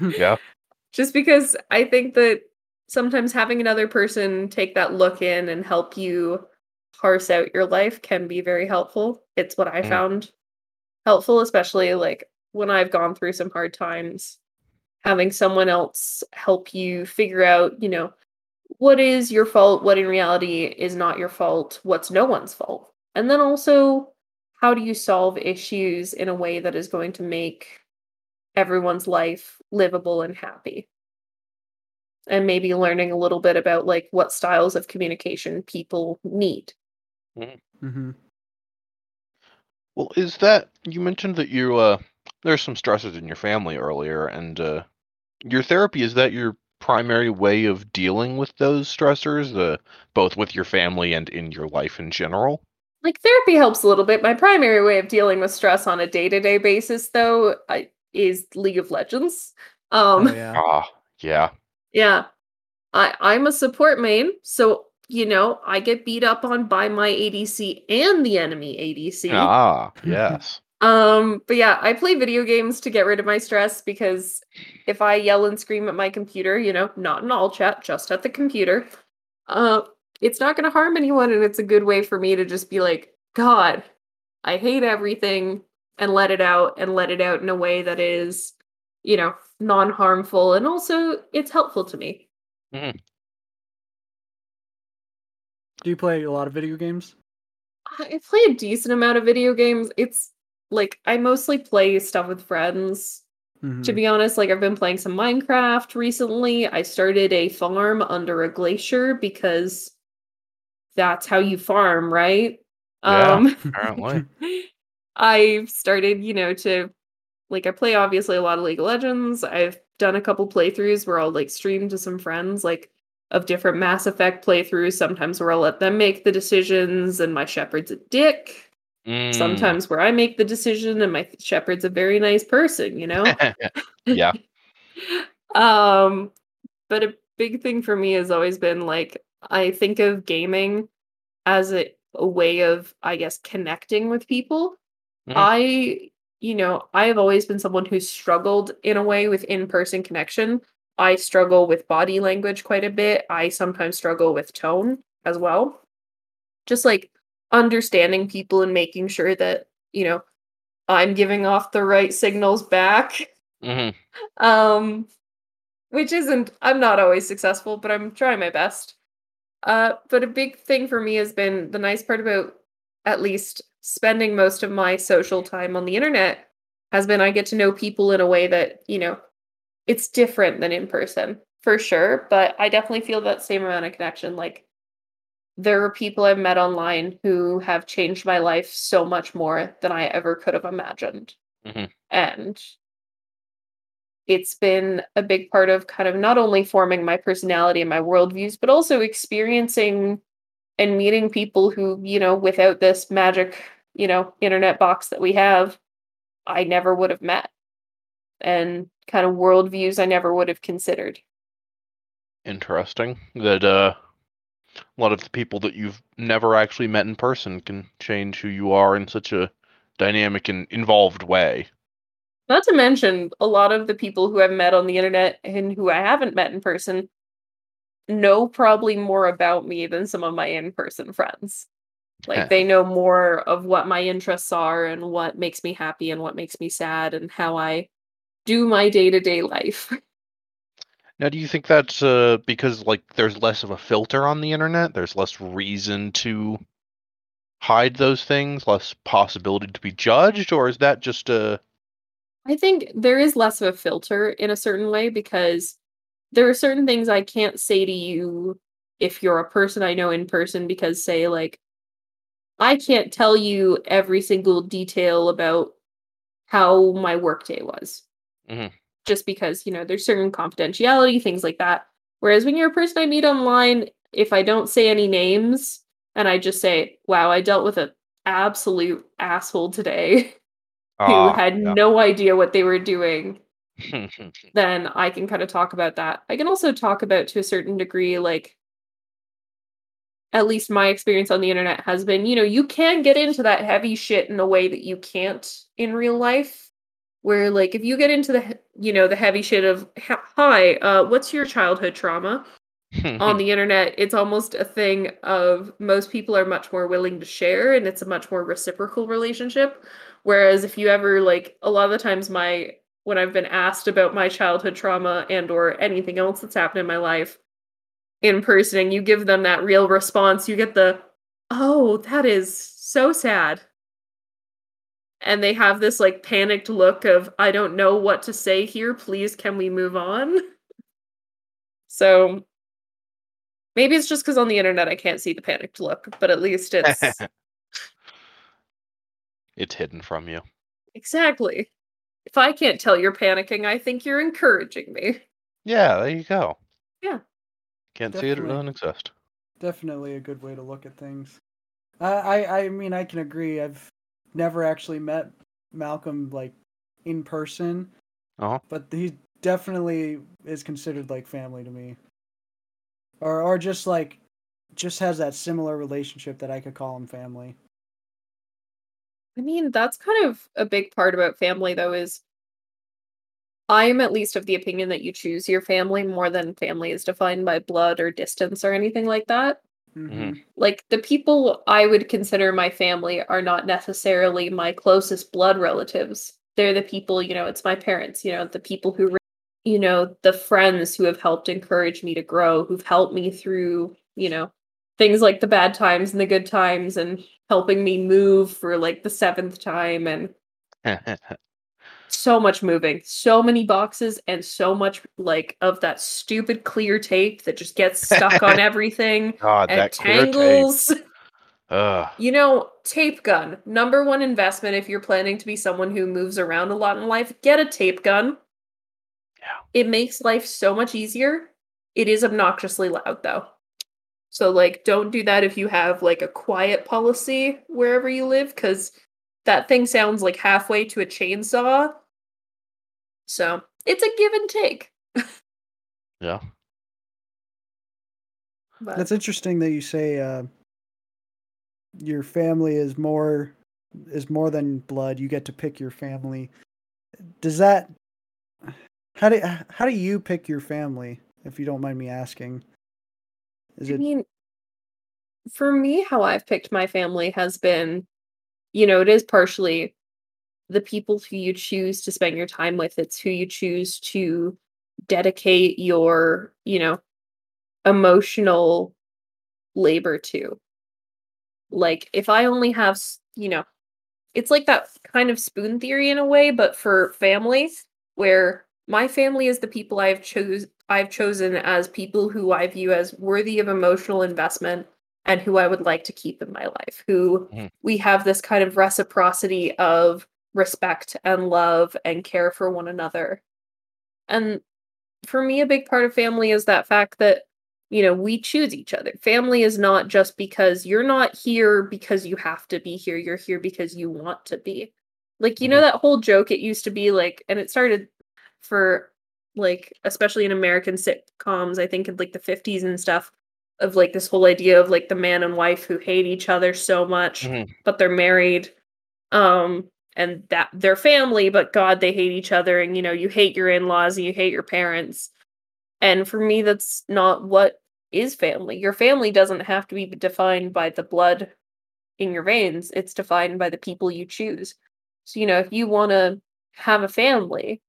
Yeah. Just because I think that sometimes having another person take that look in and help you parse out your life can be very helpful. It's what I Mhm. found helpful, especially like when I've gone through some hard times. Having someone else help you figure out, you know, what is your fault, what in reality is not your fault, what's no one's fault. And then also, how do you solve issues in a way that is going to make everyone's life livable and happy? And maybe learning a little bit about like what styles of communication people need. hmm Well, is that you mentioned that you uh there's some stresses in your family earlier and uh your therapy is that your primary way of dealing with those stressors, uh, both with your family and in your life in general? Like therapy helps a little bit. My primary way of dealing with stress on a day-to-day basis though I, is League of Legends. Um Oh, yeah. Ah, yeah. Yeah. I I'm a support main, so you know, I get beat up on by my ADC and the enemy ADC. Ah, yes. Um, but yeah, I play video games to get rid of my stress because if I yell and scream at my computer, you know, not in all chat, just at the computer, uh, it's not gonna harm anyone and it's a good way for me to just be like, God, I hate everything and let it out and let it out in a way that is, you know, non-harmful and also it's helpful to me. Do you play a lot of video games? I play a decent amount of video games. It's like I mostly play stuff with friends. To Mhm. be honest, like I've been playing some Minecraft recently. I started a farm under a glacier because that's how you farm, right? Yeah. Um Apparently. I've started, you know, to like I play obviously a lot of League of Legends. I've done a couple playthroughs where I'll like stream to some friends like of different Mass Effect playthroughs, sometimes where I'll let them make the decisions and my Shepard's a dick. Mm. Sometimes where I make the decision and my Shepard's a very nice person, you know? yeah. um but a big thing for me has always been like i think of gaming as a, a way of i guess connecting with people Mhm. i you know i have always been someone who's struggled in a way with in-person connection. I struggle with body language quite a bit. I sometimes struggle with tone as well. Just like understanding people and making sure that you know i'm giving off the right signals back. Hmm um which isn't i'm not always successful but i'm trying my best. Uh but a big thing for me has been the nice part about at least spending most of my social time on the internet has been i get to know people in a way that you know it's different than in person for sure. But i definitely feel that same amount of connection. Like there are people i've met online who have changed my life so much more than i ever could have imagined. Mhm. and it's been a big part of kind of not only forming my personality and my worldviews, but also experiencing and meeting people who, you know, without this magic, you know, internet box that we have, I never would have met. And kind of worldviews I never would have considered. Interesting that uh, a lot of the people that you've never actually met in person can change who you are in such a dynamic and involved way. Not to mention, a lot of the people who I've met on the internet and who I haven't met in person know probably more about me than some of my in person friends. Like, they know more of what my interests are and what makes me happy and what makes me sad and how I do my day to day life. Now, do you think that's uh, because like there's less of a filter on the internet? There's less reason to hide those things, less possibility to be judged, or is that just a I think there is less of a filter in a certain way because there are certain things I can't say to you if you're a person I know in person because say like I can't tell you every single detail about how my workday was. Mhm. Just because, you know, there's certain confidentiality, things like that. Whereas when you're a person I meet online, if I don't say any names and I just say, wow, I dealt with an absolute asshole today who Ah, had yeah. no idea what they were doing, then I can kind of talk about that. I can also talk about to a certain degree, like, at least my experience on the internet has been, you know, you can get into that heavy shit in a way that you can't in real life. Where, like, if you get into the, you know, the heavy shit of, hi, uh, what's your childhood trauma? on the internet, it's almost a thing of most people are much more willing to share and it's a much more reciprocal relationship. Whereas if you ever like a lot of the times my when I've been asked about my childhood trauma and or anything else that's happened in my life in person and you give them that real response, you get the oh, that is so sad. And they have this like panicked look of I don't know what to say here, please can we move on? So Maybe it's just because on the internet I can't see the panicked look, but at least it's it's hidden from you. exactly. If I can't tell you're panicking, I think you're encouraging me. Yeah, there you go. Yeah. Can't see it; it Definitely. doesn't exist. Definitely a good way to look at things. I, I, I mean, I can agree. I've never actually met Malcolm like in person, Uh-huh. but he definitely is considered like family to me. Or, or just like, just has that similar relationship that I could call him family. I mean, that's kind of a big part about family, though, is I'm at least of the opinion that you choose your family more than family is defined by blood or distance or anything like that. Mhm. Like, the people I would consider my family are not necessarily my closest blood relatives. They're the people, you know, it's my parents, you know, the people who, you know, the friends who have helped encourage me to grow, who've helped me through, you know, things like the bad times and the good times and helping me move for like the seventh time and so much moving, so many boxes, and so much like of that stupid clear tape that just gets stuck on everything God, and that tangles. You know, tape gun, number one investment if you're planning to be someone who moves around a lot in life, get a tape gun. Yeah. It makes life so much easier. It is obnoxiously loud though. So like don't do that if you have like a quiet policy wherever you live cuz that thing sounds like halfway to a chainsaw. So, it's a give and take. Yeah. But That's interesting that you say uh, your family is more is more than blood. You get to pick your family. Does that how do how do you pick your family? If you don't mind me asking, is I it mean, for me, how I've picked my family has been, you know, it is partially the people who you choose to spend your time with. It's who you choose to dedicate your, you know, emotional labor to. Like, if I only have, you know, it's like that kind of spoon theory in a way, but for families, where my family is the people I've chose I've chosen as people who I view as worthy of emotional investment and who I would like to keep in my life. Who Mhm. we have this kind of reciprocity of respect and love and care for one another. And for me, a big part of family is that fact that, you know, we choose each other. Family is not just because you're not here because you have to be here, you're here because you want to be. Like, you know, that whole joke it used to be like, and it started for like, especially in American sitcoms, I think in like the 50s and stuff, of like this whole idea of like the man and wife who hate each other so much, Mhm. but they're married. Um, and that they're family, but God, they hate each other, and you know, you hate your in-laws and you hate your parents. And for me, that's not what is family. Your family doesn't have to be defined by the blood in your veins, it's defined by the people you choose. So, you know, if you want to have a family,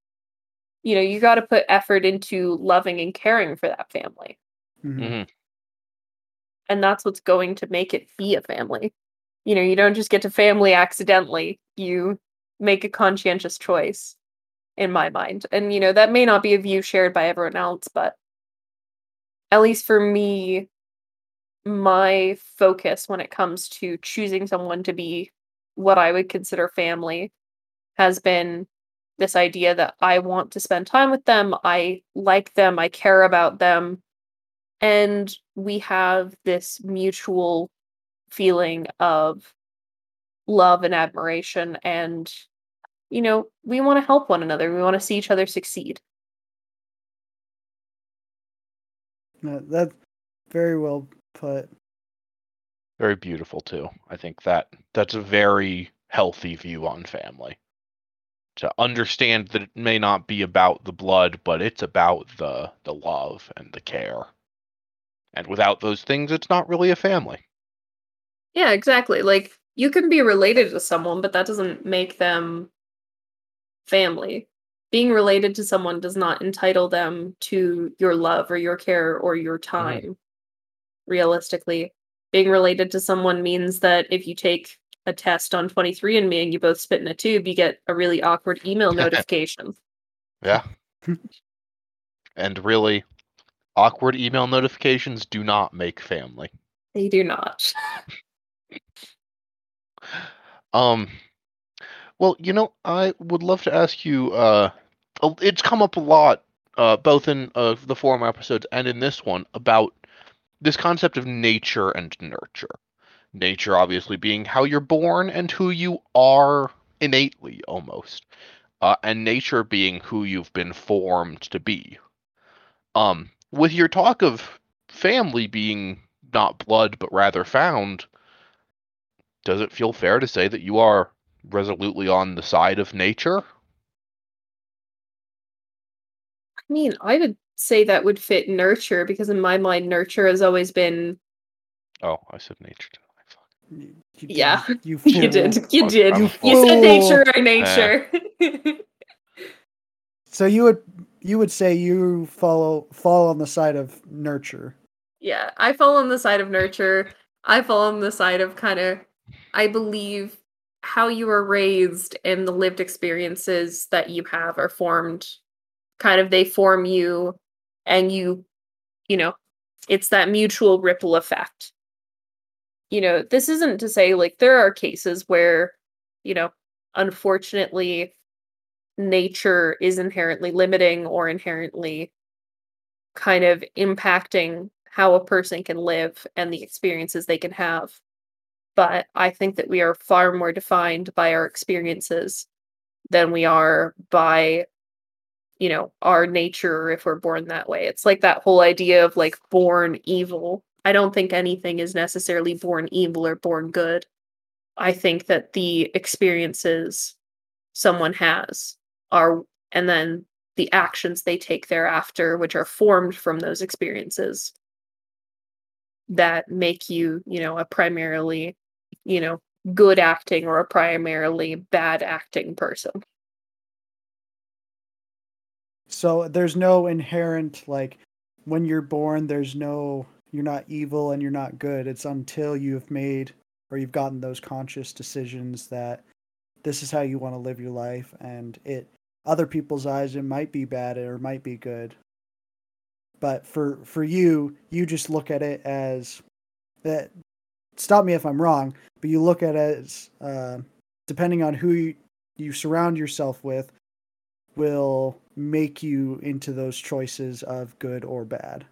you know, you got to put effort into loving and caring for that family. Mhm. Mhm. And that's what's going to make it be a family. You know, you don't just get to family accidentally. You make a conscientious choice in my mind. And you know, that may not be a view shared by everyone else, but at least for me my focus when it comes to choosing someone to be what I would consider family has been this idea that I want to spend time with them, I like them, I care about them, and we have this mutual feeling of love and admiration and you know, we want to help one another. We want to see each other succeed. Uh, that very well put. Very beautiful too. I think that that's a very healthy view on family. To understand that it may not be about the blood, but it's about the the love and the care. And without those things, it's not really a family. Yeah, exactly. Like you can be related to someone, but that doesn't make them family. Being related to someone does not entitle them to your love or your care or your mm-hmm. time. Realistically, being related to someone means that if you take a test on 23andMe and you both spit in a tube, you get a really awkward email notification. Yeah. and really, awkward email notifications do not make family. They do not. Um, well, you know, I would love to ask you. Uh, it's come up a lot uh, both in uh, the former episodes and in this one, about this concept of nature and nurture. Nature, obviously, being how you're born and who you are innately, almost, uh, and nature being who you've been formed to be. Um, with your talk of family being not blood but rather found, does it feel fair to say that you are resolutely on the side of nature? I mean, I would say that would fit nurture because in my mind, nurture has always been. Oh, I said nature. You- you Yeah, did, You, You did. You did. I'm You said nature or nature. So you would you would say you follow fall on the side of nurture. yeah, I fall on the side of nurture. I fall on the side of kind of, I believe how you were raised and the lived experiences that you have are formed, kind of, they form you and you, you know, it's that mutual ripple effect. You know, this isn't to say like there are cases where, you know, unfortunately, nature is inherently limiting or inherently kind of impacting how a person can live and the experiences they can have. But I think that we are far more defined by our experiences than we are by, you know, our nature if we're born that way. It's like that whole idea of like born evil. I don't think anything is necessarily born evil or born good. I think that the experiences someone has are, and then the actions they take thereafter, which are formed from those experiences, that make you, you know, a primarily, you know, good acting or a primarily bad acting person. So there's no inherent like when you're born there's no you're not evil and you're not good. It's until you've made or you've gotten those conscious decisions that this is how you want to live your life and it other people's eyes it might be bad or might be good. But for for you, you just look at it as that stop me if I'm wrong, but you look at it as uh, depending on who you, you surround yourself with will make you into those choices of good or bad.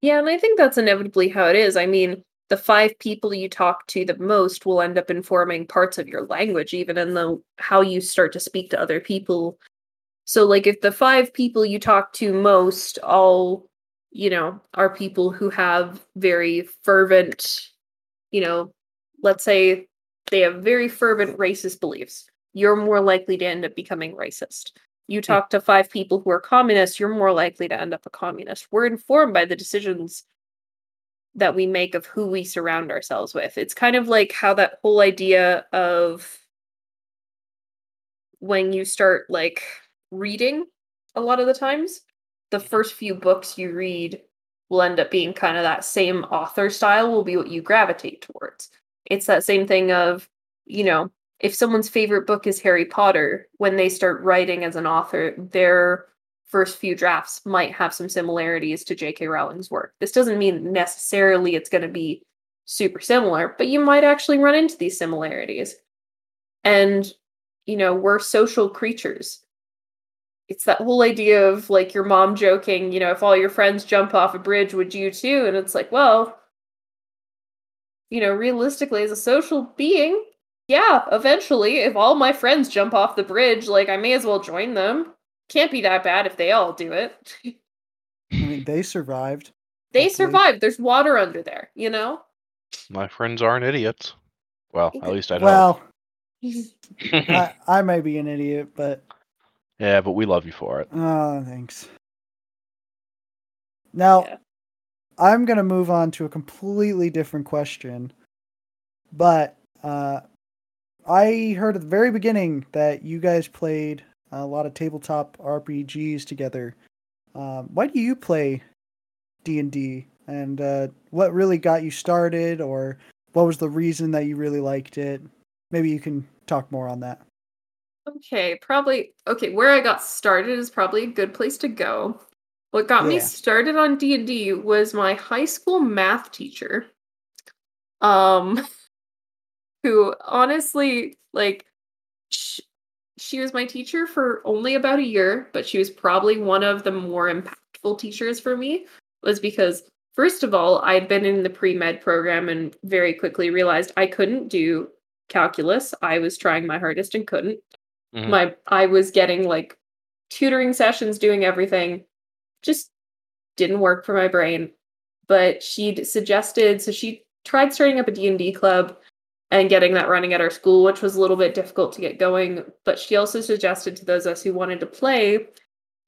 Yeah, and I think that's inevitably how it is. I mean, the five people you talk to the most will end up informing parts of your language, even in the how you start to speak to other people. So, like, if the five people you talk to most all, you know, are people who have very fervent, you know, let's say they have very fervent racist beliefs, you're more likely to end up becoming racist. You talk to five people who are communists, you're more likely to end up a communist. We're informed by the decisions that we make of who we surround ourselves with. It's kind of like how that whole idea of when you start like reading a lot of the times, the first few books you read will end up being kind of that same author style will be what you gravitate towards. It's that same thing of, you know, if someone's favorite book is Harry Potter, when they start writing as an author, their first few drafts might have some similarities to J.K. Rowling's work. This doesn't mean necessarily it's going to be super similar, but you might actually run into these similarities. And, you know, we're social creatures. It's that whole idea of like your mom joking, you know, if all your friends jump off a bridge, would you too? And it's like, well, you know, realistically, as a social being, yeah, eventually, if all my friends jump off the bridge, like I may as well join them. Can't be that bad if they all do it. I mean, they survived. they Hopefully. survived. There's water under there, you know? My friends aren't idiots. Well, at least I hope. Well, I, I may be an idiot, but yeah, but we love you for it. oh, thanks. Now, Yeah. I'm going to move on to a completely different question. But uh, I heard at the very beginning that you guys played a lot of tabletop RPGs together. Um, why do you play D and D, and uh, what really got you started, or what was the reason that you really liked it? Maybe you can talk more on that. Okay, probably okay, where I got started is probably a good place to go. What got me started on D&D was my high school math teacher. Um who honestly like sh- she was my teacher for only about a year, but she was probably one of the more impactful teachers for me was because first of all, I'd been in the pre-med program and very quickly realized I couldn't do calculus. I was trying my hardest and couldn't. Mhm. My I was getting like tutoring sessions, doing everything. Just didn't work for my brain. But she'd suggested so she tried starting up a D&D club and getting that running at our school, which was a little bit difficult to get going. But she also suggested to those of us who wanted to play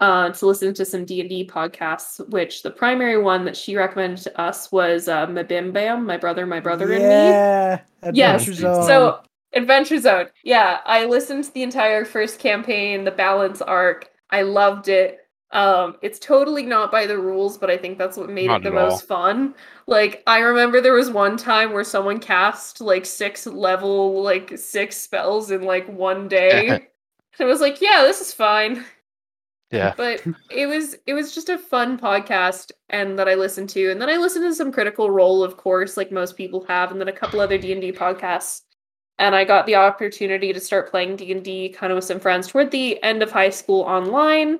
uh, to listen to some D&D podcasts, which the primary one that she recommended to us was uh, MBMBaM, My Brother, My Brother and Me. yeah, Yes. Zone. So Adventure Zone. Yeah, I listened to the entire first campaign, the balance arc. I loved it. Um, it's totally not by the rules, but I think that's what made Not it the at all. most fun. Like I remember there was one time where someone cast like six level, like six spells in like one day. and it was like, yeah, this is fine Yeah. but it was it was just a fun podcast and that I listened to and then I listened to some critical role of course like most people have and then a couple other D&D podcasts and I got the opportunity to start playing D&D kind of with some friends toward the end of high school online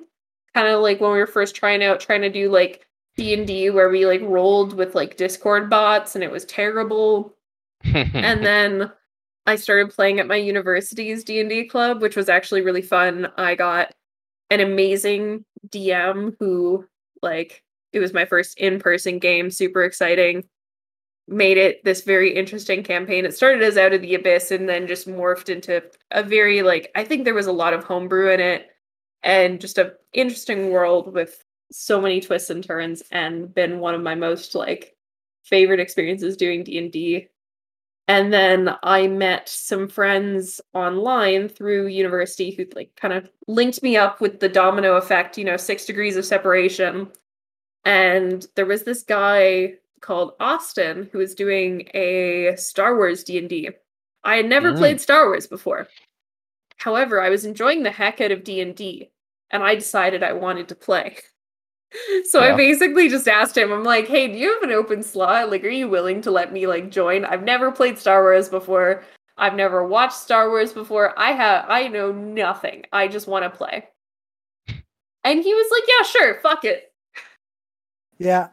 kind of like when we were first trying out trying to do like D&D where we like rolled with like Discord bots and it was terrible and then I started playing at my university's D&D club, which was actually really fun. I got an amazing DM who like it was my first in-person game, super exciting. Made it this very interesting campaign. It started as Out of the Abyss and then just morphed into a very like I think there was a lot of homebrew in it and just a interesting world with so many twists and turns and been one of my most like favorite experiences doing D&D and then I met some friends online through university who like kind of linked me up with the domino effect, you know, six degrees of separation. And there was this guy called Austin who was doing a Star Wars D&D. I had never Mm. played Star Wars before. However, I was enjoying the heck out of D&D and I decided I wanted to play. So I basically just asked him, I'm like, hey, do you have an open slot? Like, are you willing to let me like join? I've never played Star Wars before. I've never watched Star Wars before. I have I know nothing. I just want to play. And he was like, yeah, sure, fuck it. yeah,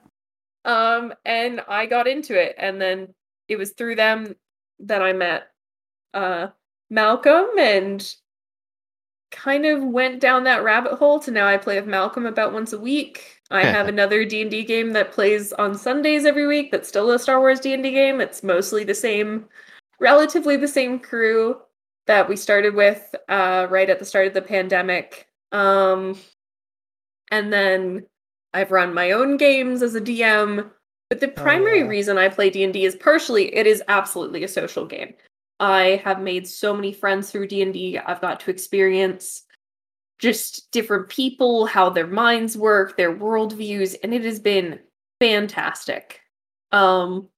Um, and I got into it, and then it was through them that I met uh Malcolm and kind of went down that rabbit hole to now I play with Malcolm about once a week. I have another D&D game that plays on Sundays every week that's still a Star Wars D&D game. It's mostly the same relatively the same crew that we started with uh right at the start of the pandemic. Um and then I've run my own games as a DM, but the primary yeah. reason I play D&D is partially it is absolutely a social game. I have made so many friends through D&D. I've got to experience just different people, how their minds work, their worldviews, and it has been fantastic. Um,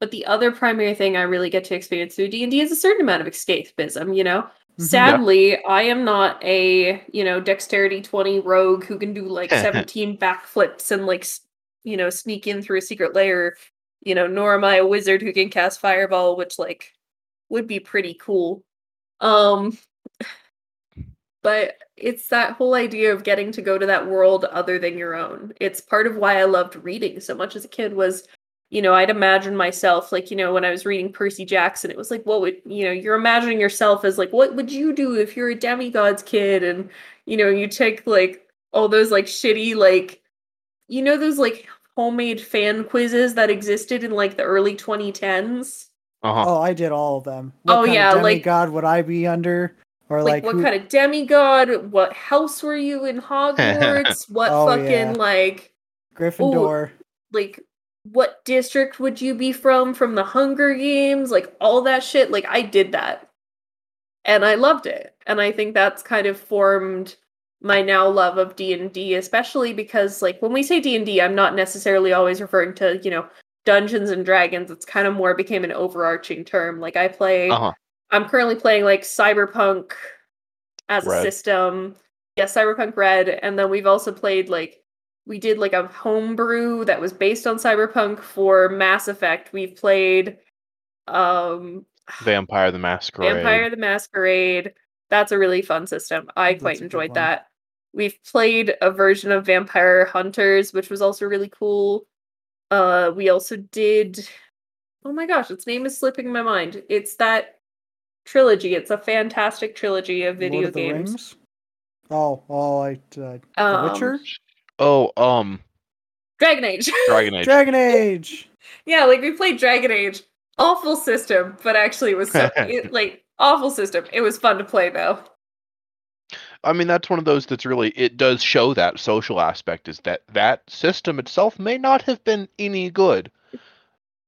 but the other primary thing I really get to experience through D&D is a certain amount of escapism, you know? Mhm. Sadly, I am not a, you know, dexterity 20 rogue who can do like 17 backflips and like, you know, sneak in through a secret layer, you know, nor am I a wizard who can cast fireball, which like would be pretty cool. Um but it's that whole idea of getting to go to that world other than your own. It's part of why I loved reading so much as a kid was you know, I'd imagine myself like, you know, when I was reading Percy Jackson, it was like, what would, you know, you're imagining yourself as like, what would you do if you're a demigod's kid? And, you know, you take like all those like shitty, like, you know, those like homemade fan quizzes that existed in like the early 2010s? Uh-huh. Oh, I did all of them. Oh, kind yeah, of like- demigod would I be under? Or Like, like, what who- kind of demigod? What house were you in Hogwarts? what Oh, fucking yeah. like, Gryffindor? like, what district would you be from from the Hunger Games? Like, all that shit. Like, I did that. And I loved it. And I think that's kind of formed my now love of D&D, especially because, like, when we say D&D, I'm not necessarily always referring to, you know, Dungeons and Dragons. It's kind of more became an overarching term. Like, I play Uh-huh. I'm currently playing like Cyberpunk as a system. Yeah, Cyberpunk Red, and then we've also played like we did like a homebrew that was based on Cyberpunk for Mass Effect. We've played um Vampire the Masquerade. Vampire the Masquerade. That's a really fun system. I quite enjoyed that. We've played a version of Vampire Hunters, which was also really cool. Uh, we also did. Oh my gosh, its name is slipping my mind. It's that trilogy. It's a fantastic trilogy of video Lord of the games. Rings? Oh, oh, I, uh, The Um, Witcher? Oh, um, Dragon Age. Dragon Age. Dragon Age! yeah, like we played Dragon Age. Awful system, but actually it was so it, like awful system. It was fun to play though. I mean, that's one of those that's really it does show that social aspect is that that system itself may not have been any good,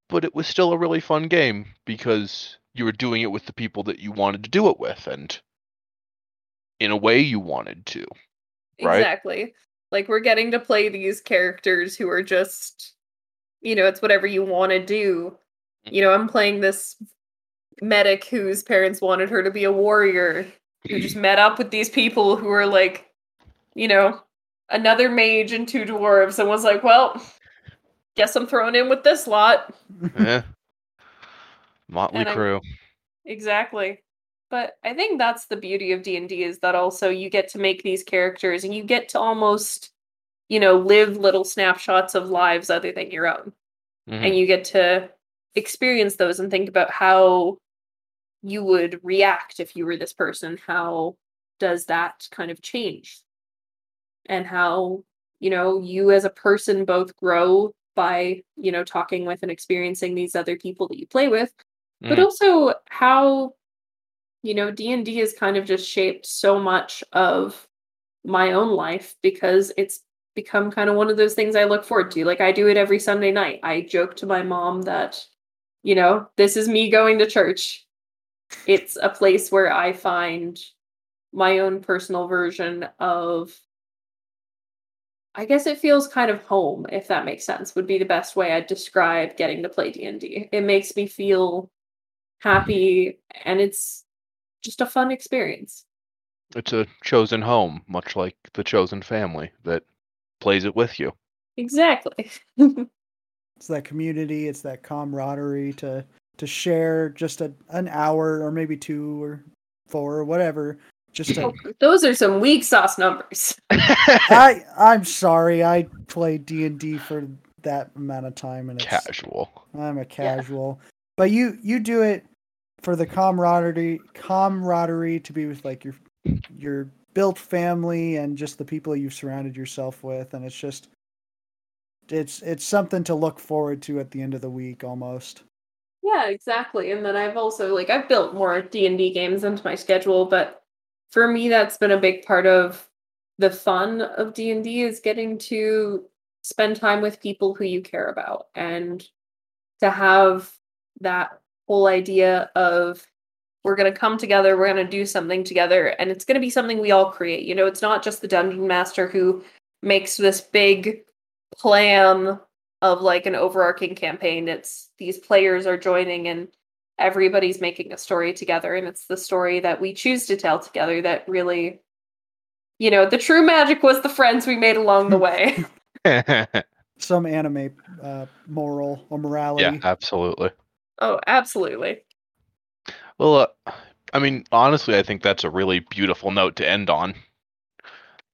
but it was still a really fun game because you were doing it with the people that you wanted to do it with, and in a way you wanted to. Right. Exactly. Like we're getting to play these characters who are just you know, it's whatever you want to do. Mm. You know, I'm playing this medic whose parents wanted her to be a warrior who just met up with these people who are like, you know, another mage and two dwarves and was like, well, guess I'm thrown in with this lot. Yeah. Motley Crew. Exactly. But I think that's the beauty of D&D is that also you get to make these characters and you get to almost you know live little snapshots of lives other than your own. Mhm. And you get to experience those and think about how you would react if you were this person. How does that kind of change? And how, you know, you as a person both grow by, you know, talking with and experiencing these other people that you play with but Mhm. also how you know d&d has kind of just shaped so much of my own life because it's become kind of one of those things i look forward to like i do it every sunday night i joke to my mom that you know this is me going to church it's a place where i find my own personal version of i guess it feels kind of home if that makes sense would be the best way i'd describe getting to play d&d it makes me feel happy and it's just a fun experience. It's a chosen home, much like the chosen family that plays it with you. exactly. It's that community, it's that camaraderie to to share just a, an hour or maybe two or four or whatever. Just to, those are some weak sauce numbers I I'm sorry, I played D and D for that amount of time and it's Casual. I'm a casual. But you you do it for the camaraderie camaraderie to be with like your your built family and just the people you've surrounded yourself with and it's just it's it's something to look forward to at the end of the week almost. Yeah exactly and then i've also like i've built more d&d games into my schedule but for me that's been a big part of the fun of d&d is getting to spend time with people who you care about and to have that whole idea of we're going to come together we're going to do something together and it's going to be something we all create you know it's not just the dungeon master who makes this big plan of like an overarching campaign it's these players are joining and everybody's making a story together and it's the story that we choose to tell together that really you know the true magic was the friends we made along the way Some anime uh, moral or morality. yeah, absolutely. oh absolutely Well, uh, I mean, honestly, I think that's a really beautiful note to end on.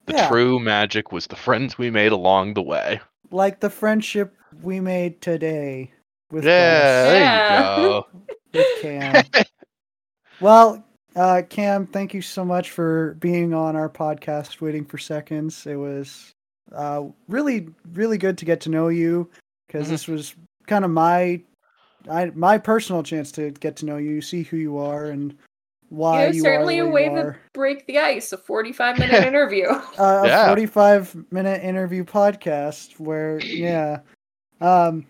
The Yeah. true magic was the friends we made along the way. Like the friendship we made today with Yeah, there Yeah. you go. With Cam. well, uh, Cam, thank you so much for being on our podcast, Waiting for Seconds. It was uh, really, really good to get to know you because Mhm. this was kind of my, I, my personal chance to get to know you, see who you are, and why you know, you certainly are a way to break the ice a 45 minute interview uh, Yeah. a 45 minute interview podcast where yeah um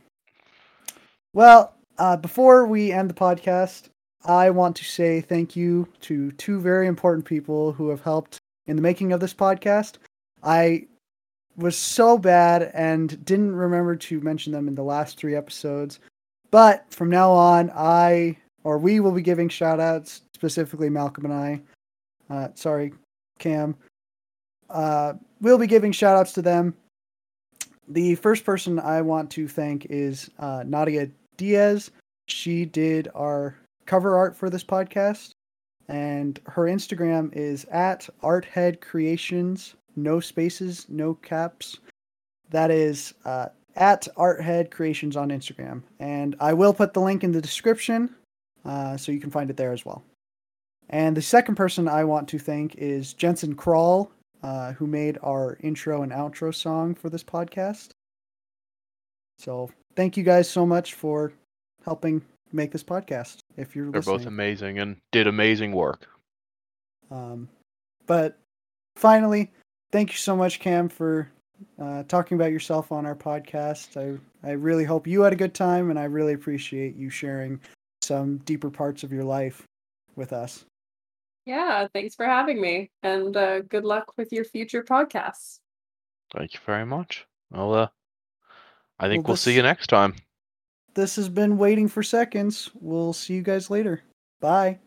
well uh, before we end the podcast i want to say thank you to two very important people who have helped in the making of this podcast. I was so bad and didn't remember to mention them in the last three episodes but from now on i or we will be giving shout outs specifically malcolm and i. Uh, sorry cam. Uh, we'll be giving shout outs to them. The first person I want to thank is uh, Nadia Diaz. She did our cover art for this podcast. and her Instagram is at Arthead Creations, no spaces, no caps. That is uh, at Arthead Creations on Instagram, and I will put the link in the description, uh, so you can find it there as well. And the second person I want to thank is Jensen Krall, uh, who made our intro and outro song for this podcast. So thank you guys so much for helping make this podcast. If you're They're listening. both amazing and did amazing work. Um, but finally, thank you so much, Cam, for uh, talking about yourself on our podcast. I I really hope you had a good time, and I really appreciate you sharing some deeper parts of your life with us. Yeah, thanks for having me, and uh, good luck with your future podcasts. Thank you very much. Well, uh, I think Well, we'll see you next time. This has been waiting for seconds. We'll see you guys later. Bye. Bye.